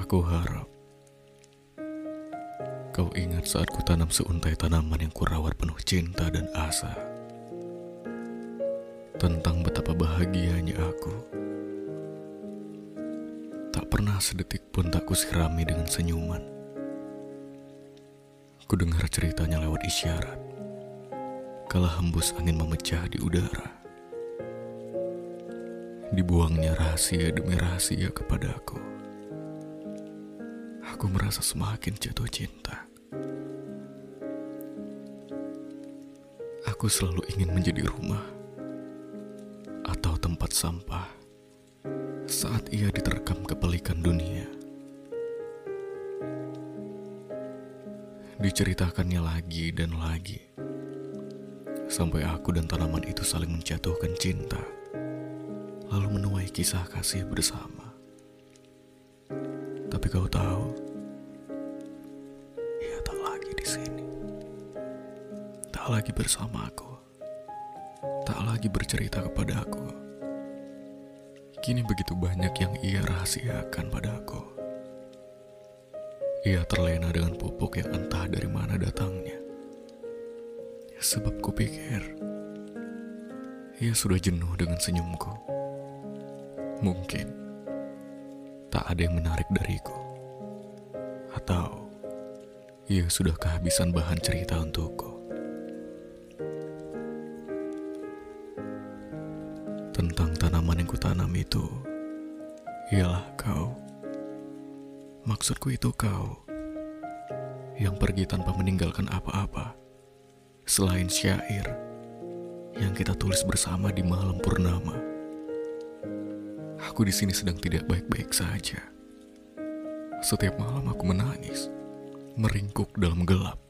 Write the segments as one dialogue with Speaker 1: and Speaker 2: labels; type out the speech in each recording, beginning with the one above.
Speaker 1: Aku harap kau ingat saat ku tanam seuntai tanaman yang kurawat penuh cinta dan asa. Tentang betapa bahagianya aku. Tak pernah sedetik pun tak kusirami dengan senyuman. Ku dengar ceritanya lewat isyarat. Kala hembus angin memecah di udara. Dibuangnya rahasia demi rahasia kepadaku aku merasa semakin jatuh cinta. Aku selalu ingin menjadi rumah atau tempat sampah saat ia diterkam kepelikan dunia. Diceritakannya lagi dan lagi, sampai aku dan tanaman itu saling menjatuhkan cinta, lalu menuai kisah kasih bersama. Tapi kau tahu, tak lagi bersamaku, tak lagi bercerita kepada aku. Kini begitu banyak yang ia rahasiakan padaku. Ia terlena dengan pupuk yang entah dari mana datangnya. Sebab kupikir, ia sudah jenuh dengan senyumku. Mungkin, tak ada yang menarik dariku. Atau, ia sudah kehabisan bahan cerita untukku. tentang tanaman yang kutanam itu ialah kau. Maksudku itu kau yang pergi tanpa meninggalkan apa-apa selain syair yang kita tulis bersama di malam purnama. Aku di sini sedang tidak baik-baik saja. Setiap malam aku menangis, meringkuk dalam gelap.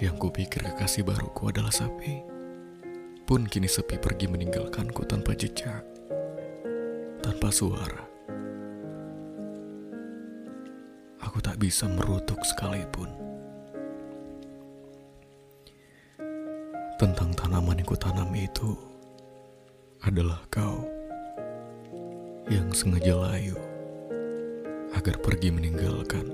Speaker 1: Yang kupikir kekasih baruku adalah sapi pun kini sepi pergi meninggalkanku tanpa jejak, tanpa suara. Aku tak bisa merutuk sekalipun. Tentang tanaman yang kutanam itu adalah kau yang sengaja layu agar pergi meninggalkan